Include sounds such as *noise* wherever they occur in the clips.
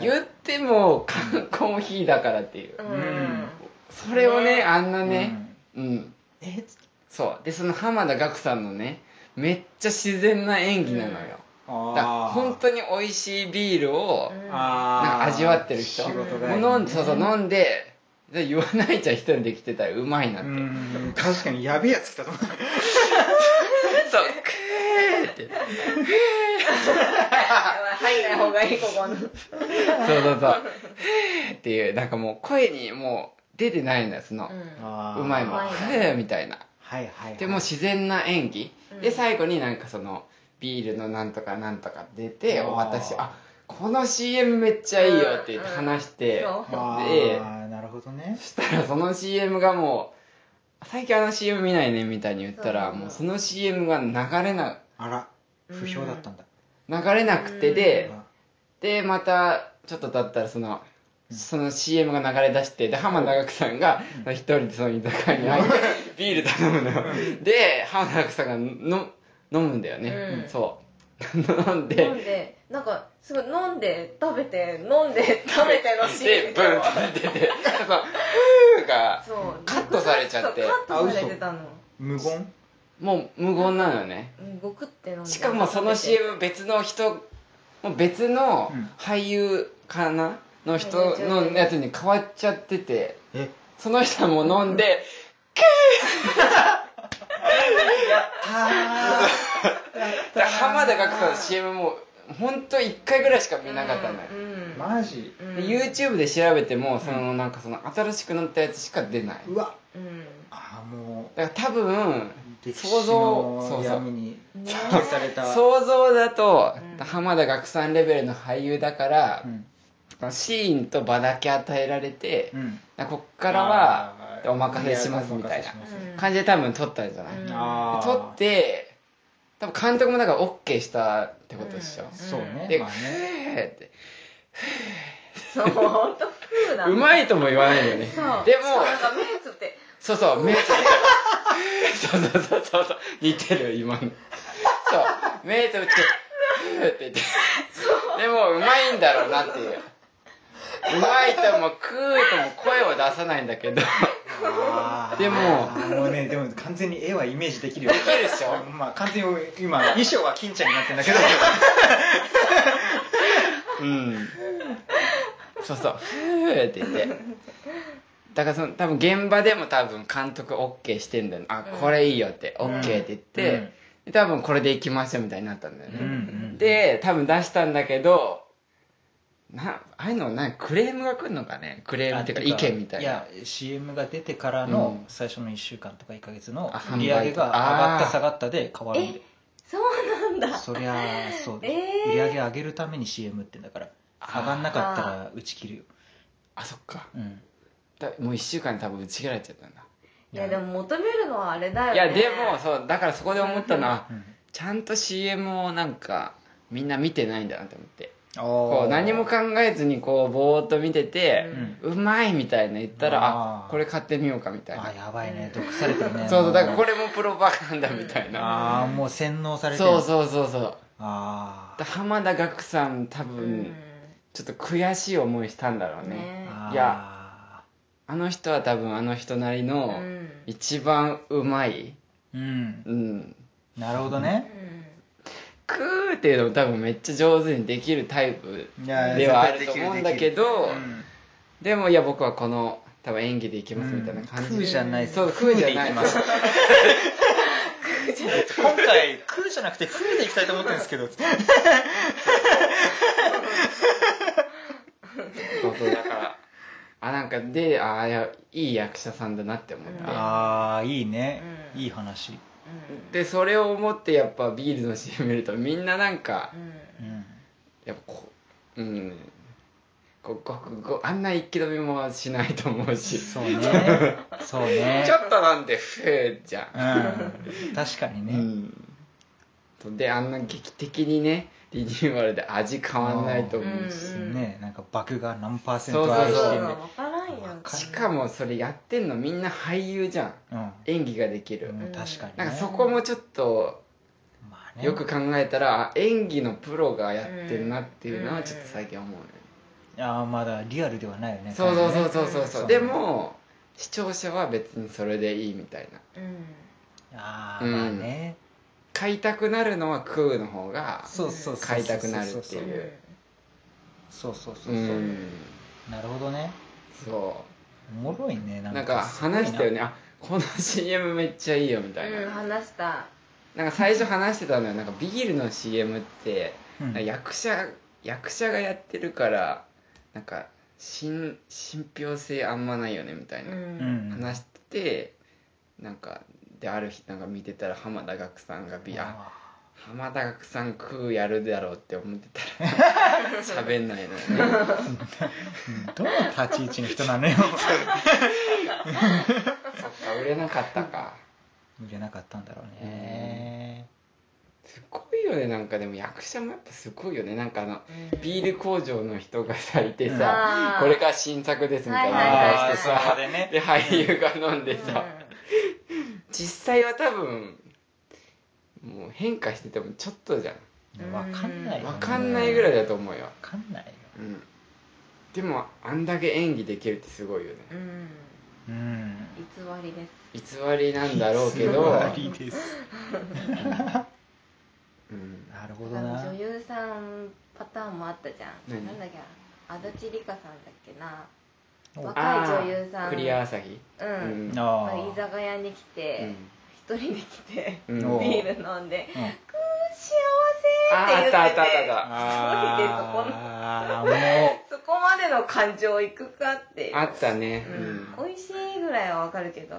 言っても缶コーヒーだからっていう、うん。それをねね。あんなねうん、え？そう。でその浜田岳さんのねめっちゃ自然な演技なのよ、だからあ本当に美味しいビールをうん。あなんか味わってる人。仕事もがう飲んでそうそう飲んでで言わないじゃん一人で来てたらうまいなって、うん。確かにやべえやつ来たと思う *laughs* そう。クーって。入んない方がいいここの。そうそうそう。っていうなんかもう声にもう出てないのよその、あーうまいもん。ーみたいな。はいはいはい。でもう自然な演技、うん。で最後になんかそのビールのなんとかなんとか出てあー私あこの CM めっちゃいいよって言って話して、そうあでーなるほどね。そしたらその CM がもう最近あの CM 見ないねみたいに言ったらそうもうその CM が流れなあら不評だったんだ。流れなくてで、あでまたちょっと経ったらその、その CM が流れ出してで浜田岳さんが一人でその居酒屋に入ってビール頼むの。よで浜田岳さんがの飲むんだよね、うん。そう *laughs* 飲んで？飲んでなんかすごい飲んで食べて飲んで食べてのシーンでブンって出ててそのフーがそうカットされちゃって。カットされてたの。無言？もう無言なのよね。うんごくって飲んで。しかもその CM 別の人もう別のうん。俳優かなの人のやつに変わっちゃってて。え？その人も飲んで *laughs* あだか *laughs* *laughs* ら浜田岳さんの CM も本当1回ぐらいしか見なかったのよ、うんーマジ？う YouTube で調べてもそのなんかその新しくなったやつしか出ない、うわ。うん。あーもだから多分想像そのうそう。闇にね。消された。想像だと、うん。浜田岳さんレベルの俳優だからう、ん。シーンと場だけ与えられて、うん。こっからはお任せしますみたいな感じで多分撮ったんじゃない、うん。撮って多分監督もだから OK したってことでしょ、うんそうねで、まあねふーってそう本当風なのうまいとも言わないよねそうでもそうなんか目つぶってそうそう、目つぶって。そうそうそうそうそう。似てる、今の。そう。目つぶって、ふーって言って。でも、うまいんだろうなっていう。うまいとも、クーとも声を出さないんだけど。でももうねでも完全に絵はイメージできるよ。きるでしょ？まあ完全に今衣装は金ちゃんになってんだけど。うん。そうそう、ふーって言って。だからその、多分現場でも多分監督 OK してんだよ。あ、これいいよって、OK って言って、で多分これでいきましょうみたいになったんだよね。うんうん。で多分出したんだけどなああいうのなクレームが来るのかね？クレームっていうか意見みたいな。いや CM が出てからうのん。最初の1週間とか1か月のあ売り上げが上がった下がったで変わるんで。そうなんだ。そりゃそう。だよえー。売り上げ上げるために CM ってんだから上がんなかったら打ち切るよ。あそっか。うん。だもう1週間で多分打ち切られちゃったんだ。いや。でも求めるのはあれだよね。いやでもそうだからそこで思ったのはうん。ちゃんと CM をなんかみんな見てないんだなって思ってここう何も考えずにこうぼーっと見ててうまいみたいな言ったらあー。あこれ買ってみようかみたいな。あやばいね。毒されてるね。*laughs* そうそうだからもこれもプロパガンダみたいな。ああもう洗脳されてる。そうそうそうそう。あだ浜田岳さん多う分ん。ちょっと悔しい思いしたんだろうね。ね。あいやあの人は多分あの人なりうのん。一番うまい。うん。うん。なるほどねクーっていうのも多分めっちゃ上手にできるタイプいやではあると思うんだけどうん。でもいや僕はこの多分演技でいきますみたいな感じクーでじゃないそうクーじゃない。今回クーじゃなくてフーでいきたいと思ってるんですけど。そうそう。だからあなんかでああいやいい役者さんだなって思って。ああいいね。うん。いい話でそれを思ってやっぱビールの CM 見るとみんななんかうん。うんやっぱこううん。こここあんな一気飲みもしないと思うし。そうね。そうね。*laughs* ちょっとなんでふえじゃうん。確かにん、ね。うん、であんな劇的にねリニューアルで味変わんないと思うし、うん。ねなんか爆が何パーセンそうトある視そう点で分からん。よしかもそれやってんのみんな俳優じゃん。うん。演技ができる、うん確かにね。なんかそこもちょっとまあね。よく考えたらあ演技のプロがやってんなっていうのはちょっと最近思うね。ああまだリアルではないよね。そうそうそうそうそうそう。うん。でも視聴者は別にそれでいいみたいな。うん。ああうん。まあね、買いたくなるのは食うの方がそうそうそうそう買いたくなるっていう。うんそうそうそうそう、うん。なるほどねそおもろいねなうんなんか話したよね。あこの CM めっちゃいいよみたいな、うん話した。なんか最初話してたのよ。なんかビールの CM って、うん。役者役者がやってるからなんか信信憑性あんまないよねみたいな、うん。うん話しててなんかである日なんか見てたら浜田岳さんがビあ浜田岳さん食うやるだろうって思ってたら喋んないのよね。う *laughs* んどの立ち位置の人なのよ。そっか売れなかったか。売れなかったんだろうね。すごいよねなんかでも役者もやっぱすごいよね。なんかあのうん。ビール工場の人がさいてうん。さ、あーこれから新作ですみたいなはいはいはい話してさ、あーそこでね。で俳優が飲んでさ、実際は多分もう変化しててもちょっとじゃん。うん。分かんないよね。分かんないぐらいだと思うよ、分かんないよ。うん、でもあんだけ演技できるってすごいよね。うん。うん。偽りです偽りなんだろうけど、偽りです。*laughs* うん、なるほどあのな女優さんパターンもあったじゃん。何？なんだっけ？足立梨花さんだっけな。お。若い女優さん。クリア朝日？うん。うんああ居酒屋に来て一人で来てビール飲んでうん「くー幸せ!」って言っててああったあったあったあったああもうそこまでの感情いくかってあったね、ううんん、美味しいぐらいはわかるけど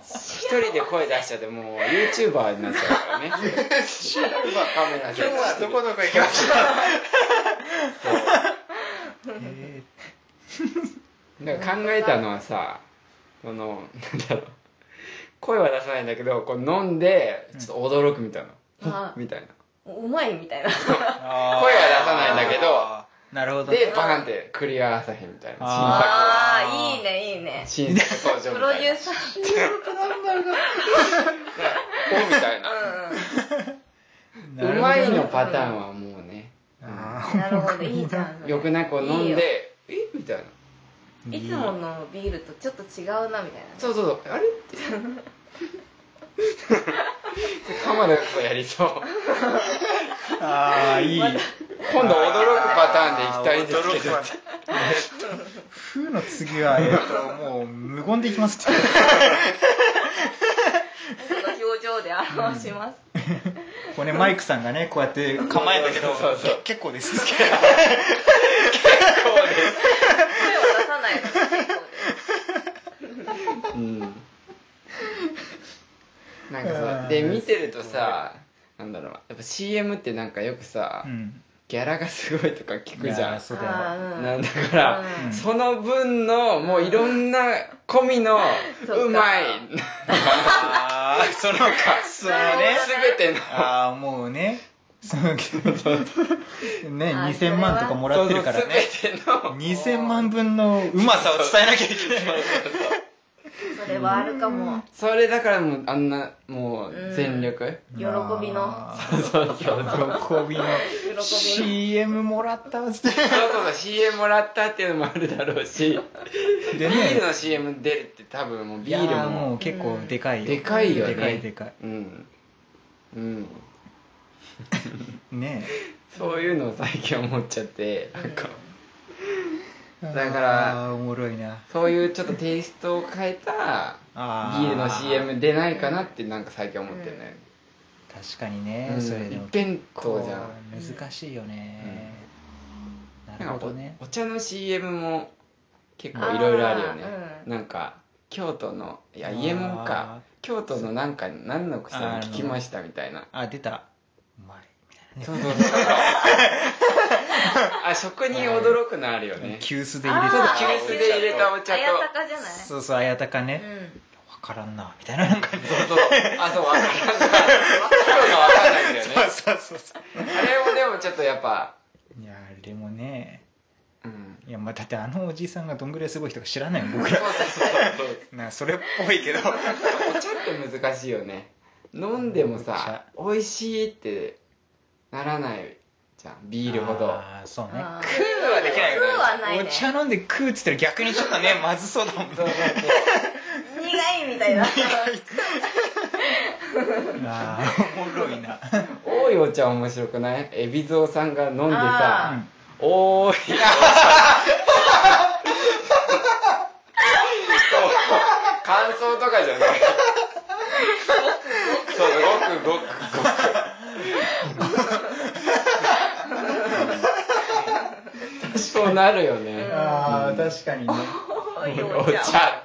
一人で声出しちゃってもう YouTuber になっちゃうからね YouTuber カメラで今日はどこどこ行きましたえだから考えたのはさそのなんだろう声は出さないんだけどこう飲んでちょっと驚くみたいな、あ。みたいな。うまいみたいな。ー *laughs* 声は出さないんだけどなるほど。ねでバーンってクリア朝日みたいな。ああいいねいいね。新作新作登場プロみたいな。デューサー。*laughs* おみたいな。うんうまいのパターンはもうね。あうんなるほどいいじゃんよくない？こう飲んいいよ。でえ？みたいないつものビールとちょっと違うなみたいなそうそうそう。あれ？って浜田がやりそう。ああいい。今度驚くパターンでいきたいんですけど。驚くふうの次はえっともう無言でいきますって。表情で表します。これねマイクさんがねこうやって構えたけどそうそうそう。け結構です *laughs* 声は出さないのが結構でうん。なんかそうで見てるとさなんだろうやっぱ CM ってなんかよくさ、うん。ギャラがすごいとか聞くじゃん。そうだなんだから、うん。その分のもういろんな込みの *laughs* そうか。うまいああそのかそのね。全ての。ああもうね。そのねあー2000万とかもらってるからね。そうそう全ての。2000万分のうまさを伝えなきゃいけないそれはあるかも。それだからもうあんなもう全力、喜びの。あー喜びの。喜びの。CM もらったっつってそうそう。そう CM もらったっていうのもあるだろうし。でビールの CM 出るって多分もうビールも。もう結構でかいよ。でかいよね。でかいでかい。うん。うん。*laughs* ねそういうのを最近思っちゃってなんか。えだからおもろいな。そういうちょっとテイストを変えたあビールの CM 出ないかなってなんか最近思ってるね、確かにね、うん。それでも。一辺倒じゃん。難しいよね、なるなんかほどね。おお茶の CM も結構いろいろあるよね。うん。なんか京都のいや家もんか。京都のなんか何の薬を聞きましたみたいな。あ出たそうそうそう。*laughs* あ食に驚くのあるよね。急須で入れあたー急須で入れたお茶と。あやたかじゃない？そうそう綾鷹ね、うん。わからんなみたいななんか。そうそうあそう分かんない。分が分かんないんだよね。そうそうそうあれもでもちょっとやっぱいやあれもね。うん。いやまあだってあのおじさんがどんぐらいすごい人か知らないもん僕そうらそうそうそう。なそれっぽいけど。お茶って難しいよね。飲んでもさ美味しいってならないじゃん。ビールほど。あーそうね。あー。クーはできないよね。クーはないね。お茶飲んでクーっつったら逆にちょっとねまずそうだもんね。苦いみたいな。あーおもろいな。多いお茶面白くない？海老蔵さんが飲んでさあ「おーい」*laughs* 感想とかじゃない。*laughs* そうごくごくごく *laughs* そうなるよね。あー確かにね。おお茶。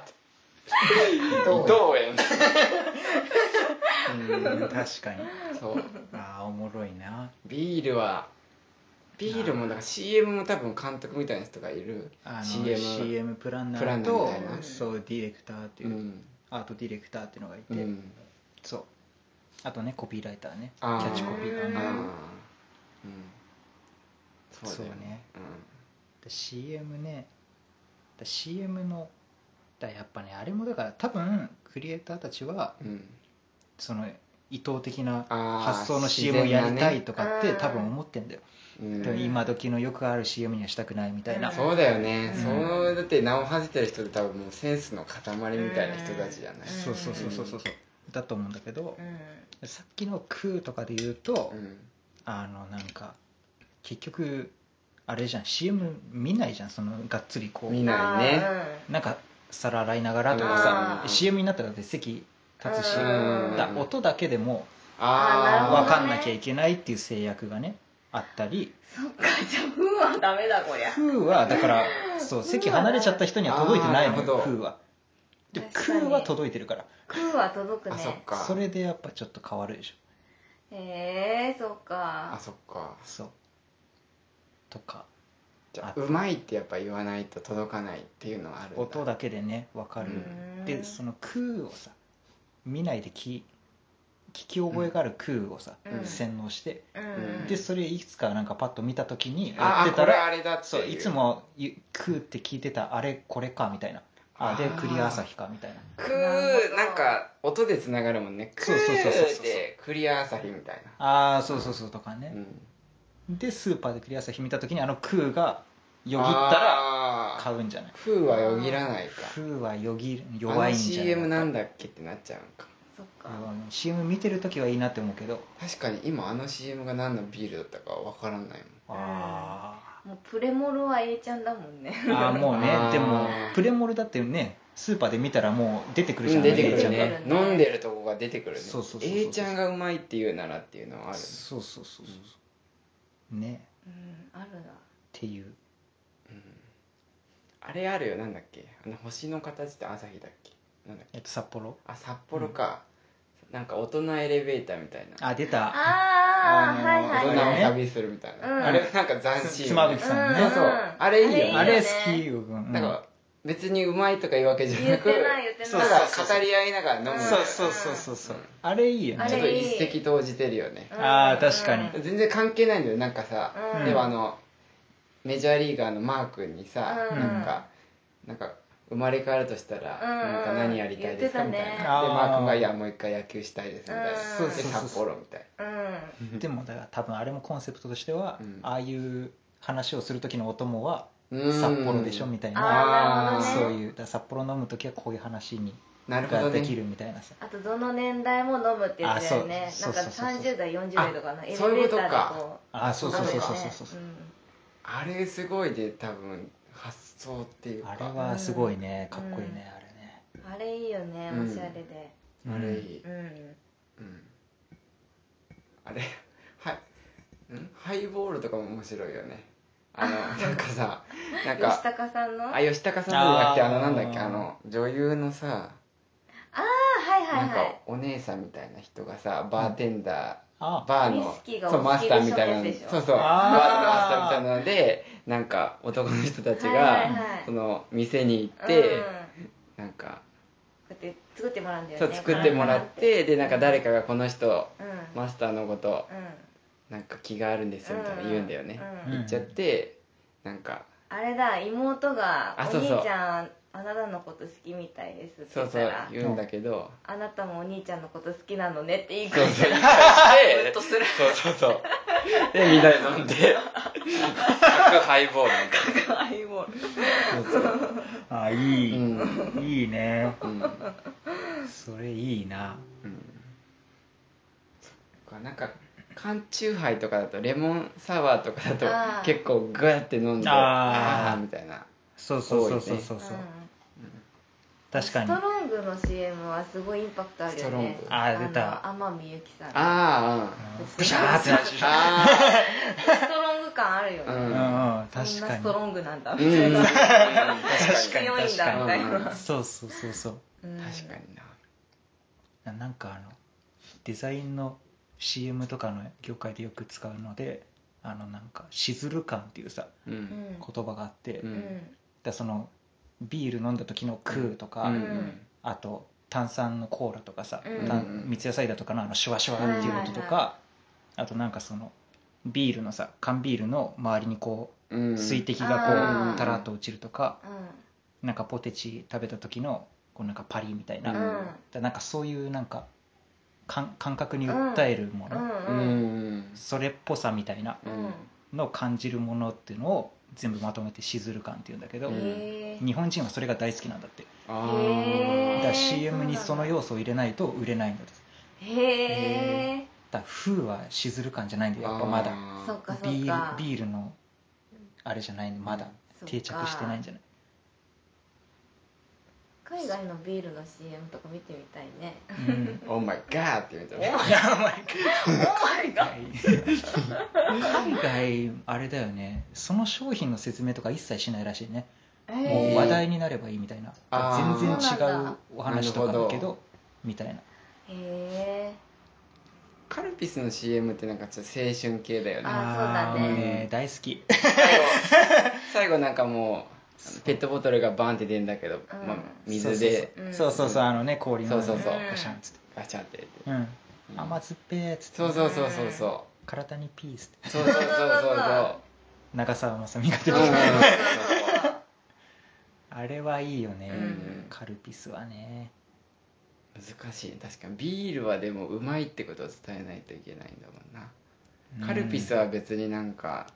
確かに。そう。ああおもろいな。ビールはビールもだから CM も多分監督みたいな人がいる。CM, CM プランナプランナーーとみたいな。そうディレクターっていう、うん。アートディレクターっていうのがいて、うん。そうあとねコピーライターね。キャッチコピー。うん。ああうんそうね。うん。で CM ね。だ CM のだやっぱね。あれもだから多分クリエイターたちはうん。その意図的な発想の CM をやりたいとかって多分思ってんだよ、うん。今時のよくある CM にはしたくないみたいな、うん。そうだよね、うんそうだって名を馳せてる人って多分もうセンスの塊みたいな人たちじゃない、そうそうそうそうそうだと思うんだけどう、ん。さっきの「クー」とかで言うと、うん。あのなんか結局あれじゃん CM 見ないじゃんそのがっつりこう。見ないね。なんか皿洗いながらとかさうん CM になったらだって席立つしうん。だ音だけでも分かんなきゃいけないっていう制約がねあったり。そっかじゃあフーはダメだこりゃ「クー」はだからそう席離れちゃった人には届いてないのよあーなるほど「クー」はで「ク確かに。ー」は届いてるから。クーは届くね。あそっか。それでやっぱちょっと変わるでしょ。へえそっあかそっか。そう。とか。じゃあうまいってやっぱ言わないと届かないっていうのはあるんだ。音だけでね分かる。うん。でその「クー」をさ見ないで聞聞き覚えがある「クー」をさ、うん。洗脳して。うん。でそれいつかなんかパッと見た時にやああこれってたらあれだってそういつもゆ「クー」って聞いてたあれこれかみたいなあでクリア朝日かみたいな。クーどなんか音でつながるもんね。クそうそうそうそうそう。ーってクリア朝日みたいああそうそうそうとかな、ね。う、ん、でスーパーでクリア朝日見た時にあの「クー」がよぎったらら買うんじゃない？クーはよぎらないか「クー」はよぎあ弱いのんじゃない CM なんだだっけってなっちゃうんか。そっか。CM 見てる時はいいなって思うけど。確かに今あの CM が何のビールだったかわからないもん。あもうプレモルは A ちゃんだもんね。ーあーもうねあー。でもプレモルだってねスーパーで見たらもう出てくるじゃん、出てくゃんが。ね飲んでるとこが出てくるね。そうそうそうそう A ちゃんがうまいっていうならっていうのはあるね。そうそうそうそうね。うんあるな。っていう。あれあるよ。なんだっけ。あの星の形って朝日だっけ。なんだっけ。えっと札幌。あ札幌か、なんか大人エレベーターみたいな。あ出た。ああはいはい大人はいを旅するみたいな、うん。あれなんか斬新妻夫木さんのねそうそう。あれいいよね。あれ好きよ、うん、なんか別にうまいとかいうわけじゃなく言ただ語り合いながら飲む。うんそうそうそうそう。そうあれいいよね。ちょっと一石投じてるよね。うん。あー確かに。全然関係ないんだよ。なんかさ、うん。でもあのメジャーリーガーのマー君にさ、うん。なんかなんか生まれ変わるとしたら、うんなん。か何やりたいですか、みたいな。でマー君が「いやもう一回野球したいです」みたいな、うん。でそうそうそう札幌みたいうん。でもだから多分あれもコンセプトとしては、うん。ああいう話をする時のお供はな札幌でしょみたいな、そういうだから札幌飲む時はこういう話になるほどね。ができるみたいなさ。あとどの年代も飲むってやつだよね。あそう。なんかそうそうそう30代40代とかのエレベそういうことか。ーターでこうあそうそうそうそう飲むよねそう。そうあれすごいで多分発想っていうか。あれはすごいね。かっこいいね、あれね。うんあれいいよねうん。おしゃれで。あれいい、うん。うん。あれ？はい。ん？ハイボールとかも面白いよね。あのなんかさなん吉か高さんの？ああ吉高さんじゃなくてあのなんだっけ？あの女優のさあはいはいなんかはいお姉さんみたいな人がさバーテンダー、あバーのそうマスターみたいなそうそう。バあー。ーのマスターみたいなのでなんか男の人たちが、はいはいはい。その店に行って、うん。なんかこうやって作ってもらうんだよね。そう作ってもらってで。なんか誰かがこの人うん。マスターのことうん。なんか気があるんですよみたいな言うんだよね、うん。言っちゃってなんかあれだ妹がおあそうそう。兄ちゃんあなたのこと好きみたいですってそうそう言ったら言うんだけど、あなたもお兄ちゃんのこと好きなのねって言いそうそう返したら言い返してムッとする。そうそうそう *laughs* でみんなで飲んで。白ハイボールみたいハイボール。なそうそう。あいい、ういいね。うん。それいいな。うん。そっかなんか缶チューハイとかだとレモンサワーとかだと結構グワって飲んであー。あーみたいな。そうそうそうそうそう。そう、確かに。ストロングの CM はすごいインパクトあるよね。ストロング。あー出た。あの天海祐希さん。のあブシャーってなっちゃうあストロング感あるよね、うんうんうん。こ確かにんなストロングなんだ。ーうん。みたいな、確かに強いんだみたいうんな、そうそうそうそう。うん確かにな。ななんかあのデザインの CM とかの業界でよく使うのであのなんかしずる感っていうさううん。ん言葉があって、ううんんだそのビール飲んだ時の「クー」とか、うんうん。あと炭酸のコーラとかさ、うん。た三ツ矢サイダーとかのあのシュワシュワっていう音とか、はいはあとなんかそのビールのさ缶ビールの周りにこう水滴がこうタラッと落ちるとか、うなんかポテチ食べた時のこうなんかパリみたいな、ん。だかうんらなんかそういうなんか感感覚に訴えるもの、うん。ううん。ん。それっぽさみたいなうん。のを感じるものっていうのを全部まとめてしずる感っていうんだけど、うんへー日本人はそれが大好きなんだって。だから CM にその要素を入れないと売れないんだって。へえだから風はしずる感じゃないんだよ。やっぱまだ。そっかそビールビールのあれじゃないんでまだ。そっか。定着してないんじゃない？海外のビールの CM とか見てみたいね。うん。オーマイガーって言うとね。海外あれだよね。その商品の説明とか一切しないらしいね。えもう話題になればいいみたいな。あー。全然違うお話とかだけなるほどみたいな。へえカルピスの CM ってなんかちょっと青春系だよね。あーそうだね。ー大好き。最後。*laughs* 最後なんかもうペットボトルがバンって出るんだけど、うん。まあ、水で。うんそう。そうそうあのね氷のそうそうそう。ガシャンっつって。ガチャって。うん。甘酸っぱいっつって。そうそうそうそうそ体にピースって。うそうそうそうそう。*laughs* 長澤まさみが出そうてきた。うあれはいいよね、うん。カルピスはね。難しい。確かにビールはでもうまいってことを伝えないといけないんだもんな。カルピスは別になんか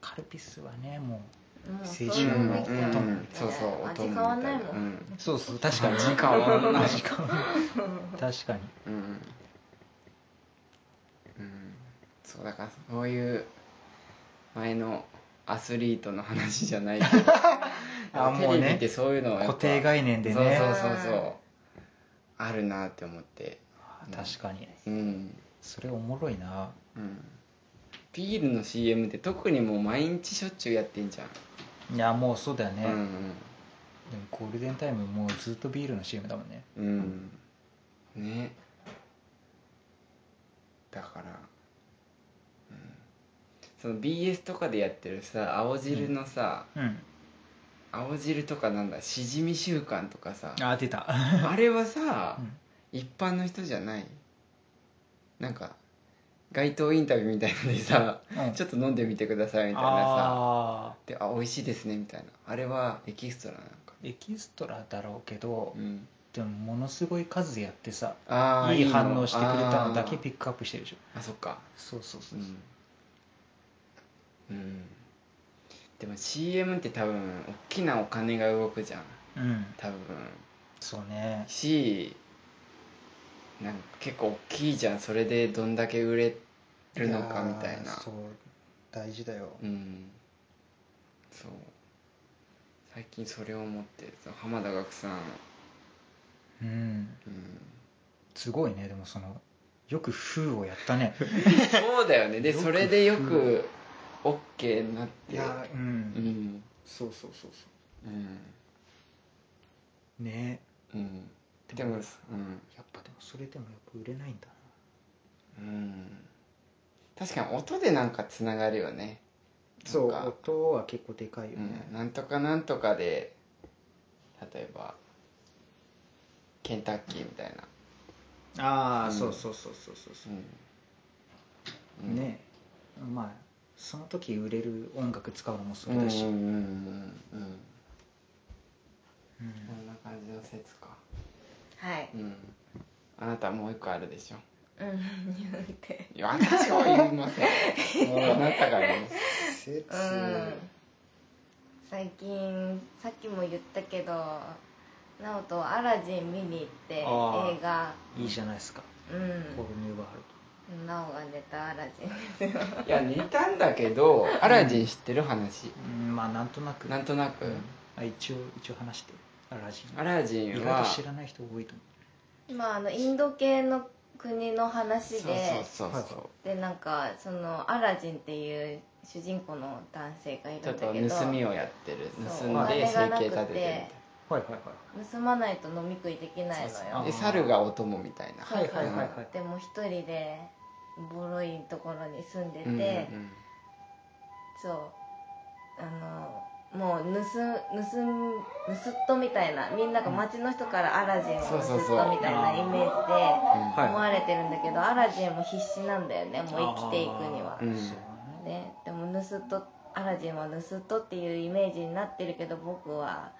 カルピスはねももう青春のできてるお供ねそうそう味変わんないもん、うん。うそうそう確かに。味変わんない。味変わんない。確かに。うん。うん。そうだからそういう前のアスリートの話じゃないけど。*laughs* あもうね。テレビってそういうの固定概念でね。そうそうそうそう。あるなって思って。確かに。うん。それおもろいな。うん。ビールの CM って特にもう毎日しょっちゅうやってんじゃん。いやもうそうだよね、うんでもゴールデンタイムもうずっとビールの CM だもんね。うん。うんね。だから、うん、その BS とかでやってるさ青汁のさ、うん。青汁とかなんだしじみ習慣とかさあ出た。あれはさ、うん。一般の人じゃない？なんか街頭インタビューみたいのでさ、うん。ちょっと飲んでみてくださいみたいなさあであ美味しいですねみたいな。あれはエキストラなんかーエキストラだろうけど、うん。でもものすごい数やってさあーいいの反応してくれたのだけピックアップしてるでしょ。あそっか。そうそうそう。う、ん、うん、でも CM って多分大きなお金が動くじゃん。うん、多分。そうね。しなんか結構大きいじゃん。それでどんだけ売れるのかみたいな。やーそう大事だよ。うん。そう。最近それを思ってその浜田岳さん、うん。うん、すごいね。でもそのよく風をやったね。*laughs* そうだよね。でよくそれでよく OK になって。いやううん。んそうそうそうそう。ん。うね。うん。でもうん。やっぱでもそれでもやっぱ売れないんだうん。確かに音でなんかつながるよね。そうなんか。音は結構でかいよね。うん、なんとかなんとかで例えばケンタッキーみたいな。ああ、うん。そうそうそうそうそうそう。ね。まあその時売れる音楽使うのもそううんだし、うんうんうんうんうん。こんな感じの説か。はい。うん。あなたもう一個あるでしょ。うん。言うて。いや私は言いません。あなたが言います。説うん。最近さっきも言ったけどナオとアラジン見に行ってあー。映画。いいじゃないですか。うん。ホールニューワールナオが寝たアラジン。ですよいや似たんだけどアラジン知ってる話？ドうんまあなんとなく。なんとなく、うん。あ一応一応話して。アラジン。アラジ意ンは。外と知らない人多いと思まああのインド系の国の話でそうそうそうでなんかそのアラジンっていう主人公の男性がいちょっとるんだけど。盗みをやってる。盗んで生計立ててるみたいうはいはいはい盗まないと飲み食いできないのそうよ。なで猿がお供みたいな。はいはいはいはい。でも一人でボロいところに住んでて、うんうんうんそうあのもう盗盗ん盗っ人みたいなみんなが街の人からアラジンを盗っ人みたいなイメージではい。思われてるんだけどアラジンも必死なんだよねもう生きていくには。ね、でも盗っ人アラジンは盗っ人っていうイメージになってるけど僕は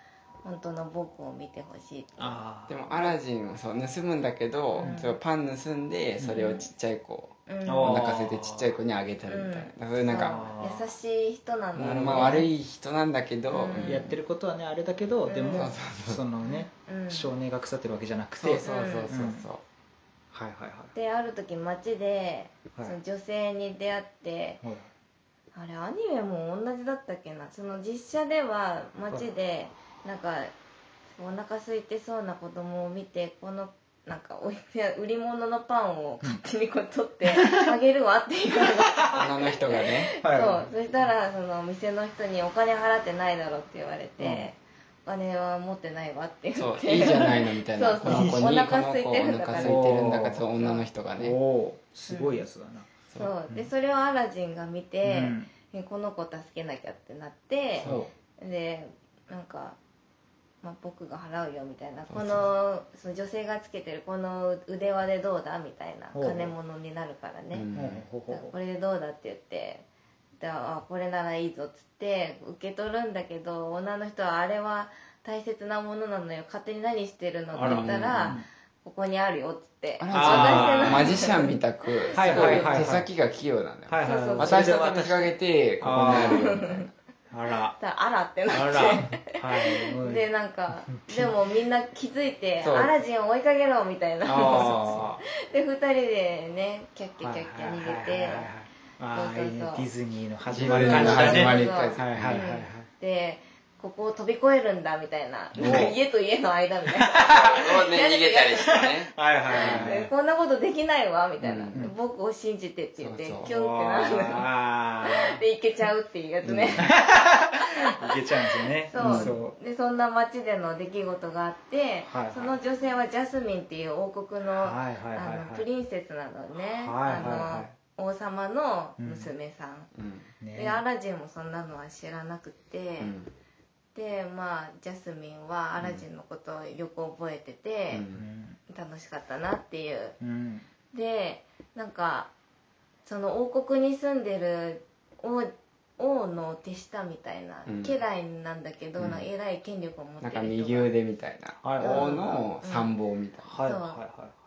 本当の僕を見てほしいあでもアラジンをそう盗むんだけど、うん。そパン盗んでそれをちっちゃい子、うん。あお腹空いてちっちゃい子にあげたりみたいな、うん。そういうなんか、優しい人なんだよね、まあ、悪い人なんだけど、うん。やってることはねあれだけど、うん。でもそうそうそのねうん。少年が腐ってるわけじゃなくてそうそうそうそう。そう、はいはいはである時街ではい。その女性に出会って、いはい。あれアニメも同じだったっけな？その実写では街でなんかお腹空いてそうな子供を見てこのなんか置いて売り物のパンを勝手にこう取ってあげるわっていうのが女の人がね。はいはそうそしたらその店の人に「お金払ってないだろ」って言われて「お金は持ってないわ」って言そうっていいじゃないのみたいなそう。そうこの子にお腹空いこの子おてるんだから。腹空いてるんだからそう女の人がい、ね。おおすごいやつだな、そう。でそれをアラジンが見て、うん。えこの子助けなきゃってなってでなんか、まあ、僕が払うよみたいなこのその女性がつけてるこの腕輪でどうだみたいな金物になるからね、これでどうだって言ってであこれならいいぞっつって受け取るんだけど女の人はあれは大切なものなのよ。勝手に何してるのって言ったあら。らここにあるよっつって。アあマジシャンみたくすごはいはいはいはい。い手先が器用なんだよ、はいはいはい私と見かけてここにあるよみたいなあら。たらあらってなって。はい。でなんかでもみんな気づいてアラジンを追いかけろみたいな。あで2人でねキャッキャキャッキャ逃げてディズニーの始まり感じだねはいはいはいでここを飛び越えるんだみたいな家と家の間みたいな。*laughs* 逃げたりしてね。*laughs* はいはいはい。でこんなことできないわみたいな、うん僕を信じてって言ってそうそう。キュンってなる。*laughs* でいけちゃうっていうやつね、あいけちゃうんですよね。そう。でそんな街での出来事があって、はいはい。その女性はジャスミンっていう王国の,、はいはいはいはい。あのプリンセスなのね、はいはいはい。あの王様の娘さん、うん。ねでアラジンもそんなのは知らなくて、うんでまあジャスミンはアラジンのことをよく覚えてて、うん。楽しかったなっていう。うん。でなんかその王国に住んでる王王の手下みたいな、うん。家来なんだけど、うん。偉い権力を持ってなんる人が。か右腕みたいな。はい。王の参謀みたいな。はい。は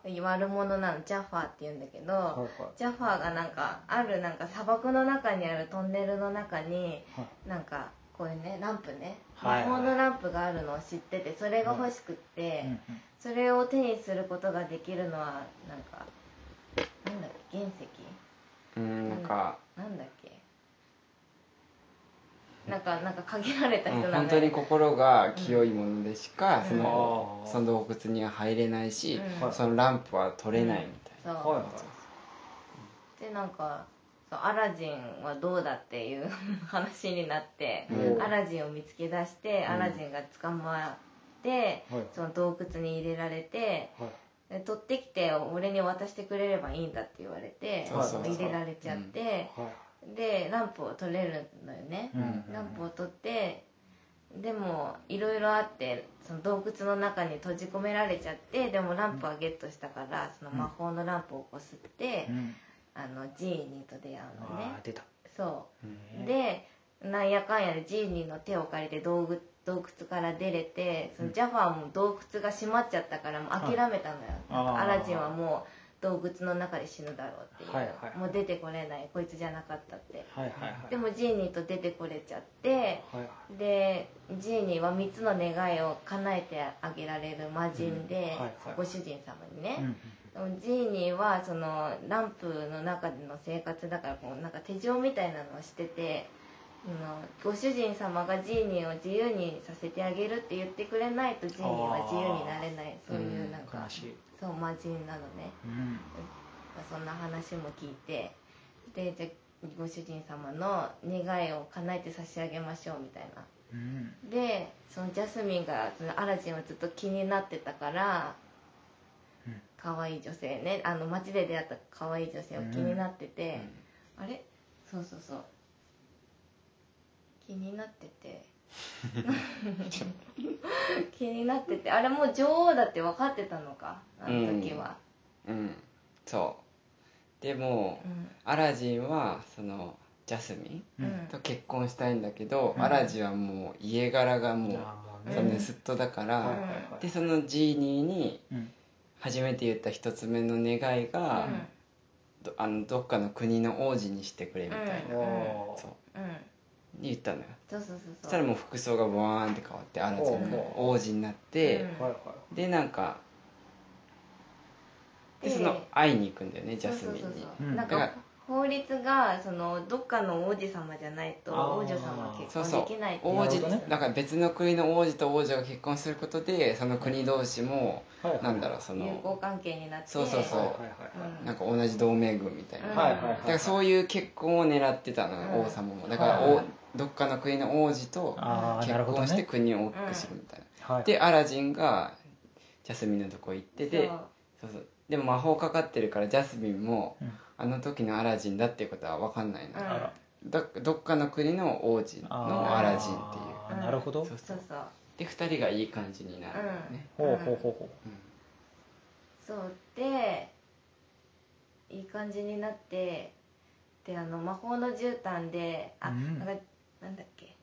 い。はい。悪者なのジャファーって言うんだけど、はい。はい。ジャファーがなんかあるなんか砂漠の中にあるトンネルの中にはなんかこういうねランプね。はい魔法のランプがあるのを知っててそれが欲しくって、うんうんそれを手にすることができるのはなんかなんだっけ原石？うんなんかなんだっけ？なんかなんか限られたうん人なの本当に心が清いものでしかそうん。のその洞窟には入れないしうん。そのランプは取れないみたいな。そう、はいはい。でなんかそうアラジンはどうだっていう話になって、うん。アラジンを見つけ出して、うん。アラジンが捕まって、はい。その洞窟に入れられてはい。で取ってきて俺に渡してくれればいいんだって言われてそうそうそう入れられちゃって、はい。でランプを取れるのよね、うん。ランプを取ってでもいろいろあってその洞窟の中に閉じ込められちゃってでもランプはゲットしたからその魔法のランプをこすって、うんあのジーニーと出会うのね。あー出た。そう。うん。でなんやかんやでジーニーの手を借りて洞窟洞窟から出れてそのジャファーも洞窟が閉まっちゃったからもう諦めたのよ、アラジンはも洞窟の中で死ぬだろうっていう、はいはいもう出てこれない。こいつじゃなかったって。はいはいはい。でもジーニーと出てこれちゃってはいはいでジーニーは3つの願いを叶えてあげられる魔人で、うんはいはい。ご主人様にね、うんでもジーニーはそのランプの中での生活だからこうなんか手錠みたいなのをしててあのご主人様がジーニーを自由にさせてあげるって言ってくれないとジーニーは自由になれない。そういうなんか、そう魔人なのね。うん。そんな話も聞いてでじゃあご主人様の願いを叶えて差し上げましょうみたいな。うん。でそのジャスミンがそのアラジンはずっと気になってたからうん可愛い女性ねあの街で出会った可愛い女性を気になってて、あれ？そうそうそう。気になってて。*laughs* 気になってて。あれもう女王だって分かってたのかあの時は、うん。そう。でも、うん。アラジンはそのジャスミンうん。と結婚したいんだけど、うん。アラジンはもう家柄がもう、うそねの盗っ人だから、でそのジーニーにうん初めて言った一つ目の願いが、どあのどっかの国の王子にしてくれみたいな、うん。おーそう。うん。うん言ったのよ。そうそうそうそそうしたらもう服装がワーンって変わってアラジンが王子になって、うん。はいはいでなんかででその会いに行くんだよねジャスミンにそう。そうそううん。なんだからか法律がそのどっかの王子様じゃないと王女様は結婚そうそう。できないって王子から別の国の王子と王女が結婚することでその国同士もはいはい。なんだろうそ友好の関係になって。そうそうそう。はいはいはい。なんか同じ同盟軍みたいな。うんはいはいはい。だからそういう結婚を狙ってたのようん。王様も。だからはいおどっかの国の王子とああ結なるほどね。婚して国を大きくするみたいな。はい。でアラジンがジャスミンのとこ行ってでそう。そうそうでも魔法かかってるからジャスミンもうん。あの時のアラジンだっていうことは分かんないのうんあら。どどっかの国の王子のアラジンっていう。あーなるほど。そうそうそう。で2人がいい感じになるんだよね、ほうほうほうほそうでいい感じになってであの魔法の絨毯であ、うん。なんかなんだっけ。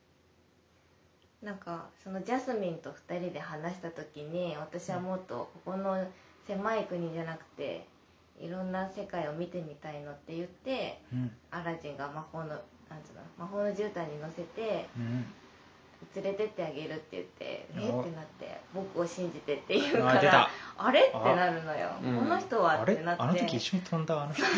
なんかそのジャスミンと2人で話した時に私はもっとここの狭い国じゃなくていろんな世界を見てみたいのって言ってううん。アラジンが魔法のなんつうの魔法の絨毯に乗せてうん。連れてってあげるって言ってえおってなって僕を信じてって言うからた。あれってなるのよ、うんこの人はってなって。あの時一緒に飛んだ？あの人。で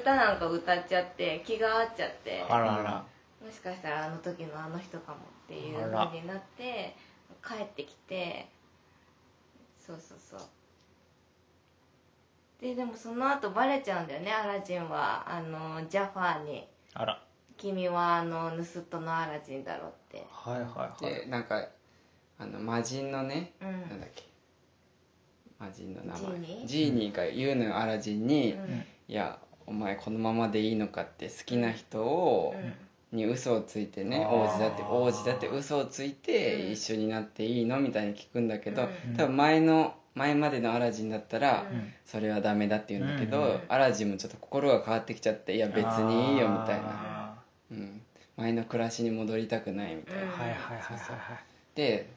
歌なんか歌っちゃって気が合っちゃって。あらあら。もしかしたらあの時のあの人かもっていうあら。風になって帰ってきてそうそうそう。ででもその後バレちゃうんだよねアラジンは。あのジャファーに。あら「君はあの盗人のアラジンだろ」って。はいはいはい。でなんかあの魔人のね、うん。なんだっけ。魔人の名前。ジーニー？ジーニーが言うのよアラジンに、うん。いやお前このままでいいのかって好きな人を、うんに嘘をついてね王子だって王子だって嘘をついてうん。一緒になっていいのみたいに聞くんだけど、うん。多分前の前までのアラジンだったら、うん。それはダメだって言うんだけど、うん。アラジンもちょっと心が変わってきちゃっていや別にいいよみたいな、あうん、前の暮らしに戻りたくないみたいな、で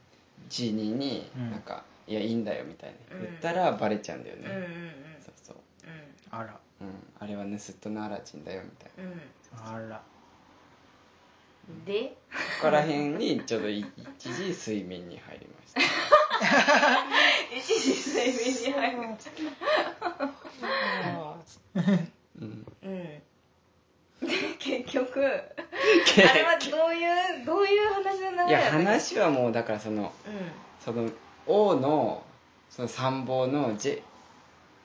ジーニーにうん。なんか、いやいいんだよみたいな。言ったらバレちゃうんだよね、うんうんうん。そうそう、あらうん、あれは盗人のアラジンだよみたいな。うん。あら。うんで？ここら辺にちょうど一時睡眠に入りました。一時睡眠に入るうん。うん。で *laughs* 結局あれはどういうどういう話の流れいや話はもうだからそのうその王のその参謀のジェ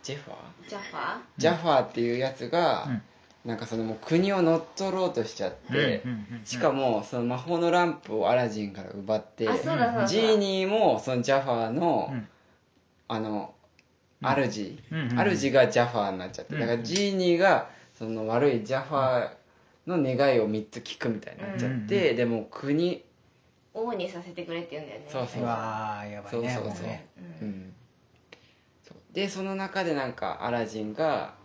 ジェファー？んジャファジャファーっていうやつが、うんなんかそのもう国を乗っ取ろうとしちゃって、しかもその魔法のランプをアラジンから奪ってあそうだそうだ。ジーニーもそのジャファーの、うん。あの主、主がジャファーになっちゃってだからジーニーがその悪いジャファーの願いを3つ聞くみたいになっちゃって、でも国王にさせてくれって言うんだよね。そうそうう。わーやばいねそうそうそう。でその中でなんかアラジンが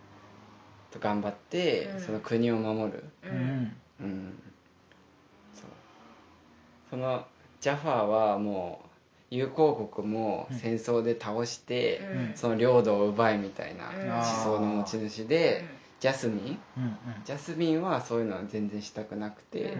と頑張って、うん。その国を守る。ううん。んうん。そう。そのジャファーはも友好国もうん。戦争で倒して、うん。その領土を奪いみたいなうん。思想の持ち主で、ジャスミン？うんジャスミンはそういうのは全然したくなくて、